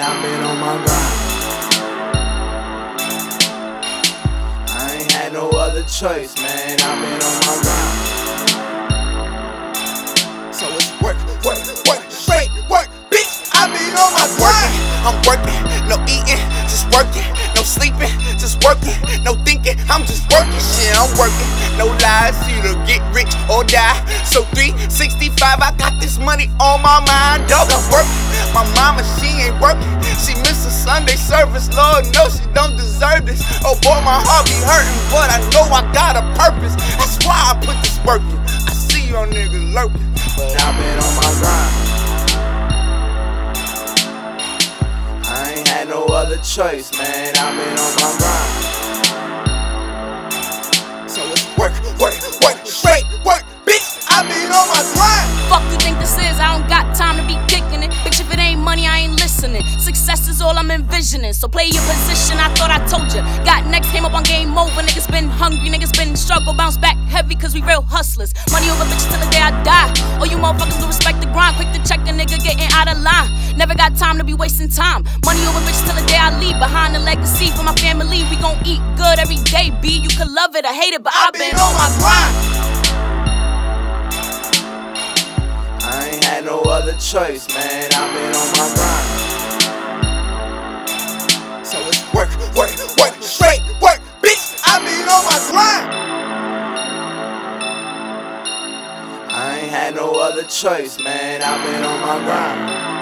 I've been on my grind. I ain't had no other choice, man. I've been on my grind. So it's work, work, work, straight work, bitch. I've been on my grind. I'm working, no eating, just working, no sleeping, just working, no thinking. I'm just working, shit. I'm working, no lies. Either get rich or die. So 365, I got this money on my mind, dog. I'm working. My mama working. She miss a Sunday service, Lord knows she don't deserve this. Oh boy, my heart be hurting, but I know I got a purpose. That's why I put this work in. I see your niggas lurking. But I've been on my grind. I ain't had no other choice, man. I've been on my grind. Success is all I'm envisioning. So play your position, I thought I told you. Got next, came up on game over. Niggas been hungry, niggas been struggle. Bounce back heavy, cause we real hustlers. Money over bitches till the day I die. All you motherfuckers don't respect the grind. Quick to check a nigga getting out of line. Never got time to be wasting time. Money over bitches till the day I leave. Behind the legacy for my family, we gon' eat good every day. B, you could love it or hate it, but I've been on my grind. I ain't had no other choice, man. I've been on my grind. Had no other choice, man. I've been on my grind.